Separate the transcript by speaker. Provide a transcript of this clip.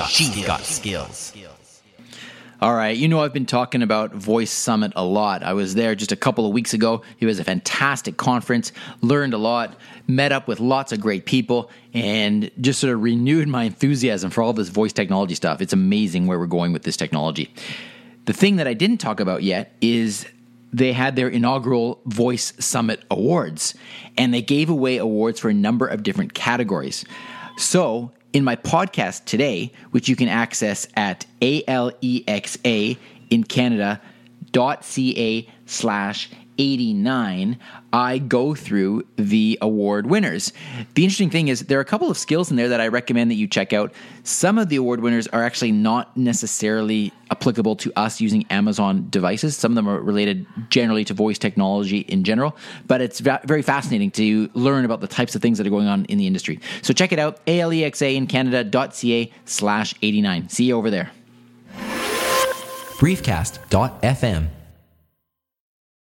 Speaker 1: got She's skills. got skills.
Speaker 2: All right, you know I've been talking about Voice Summit a lot. I was there just a couple of weeks ago. It was a fantastic conference, learned a lot, met up with lots of great people, and just sort of renewed my enthusiasm for all this voice technology stuff. It's amazing where we're going with this technology. The thing that I didn't talk about yet is they had their inaugural Voice Summit Awards, and they gave away awards for a number of different categories. So, in my podcast today, which you can access at alexa in Canada.ca slash 89, I go through the award winners. The interesting thing is, there are a couple of skills in there that I recommend that you check out. Some of the award winners are actually not necessarily applicable to us using Amazon devices. Some of them are related generally to voice technology in general, but it's very fascinating to learn about the types of things that are going on in the industry. So check it out, alexa in Canada.ca slash 89. See you over there.
Speaker 1: Briefcast.fm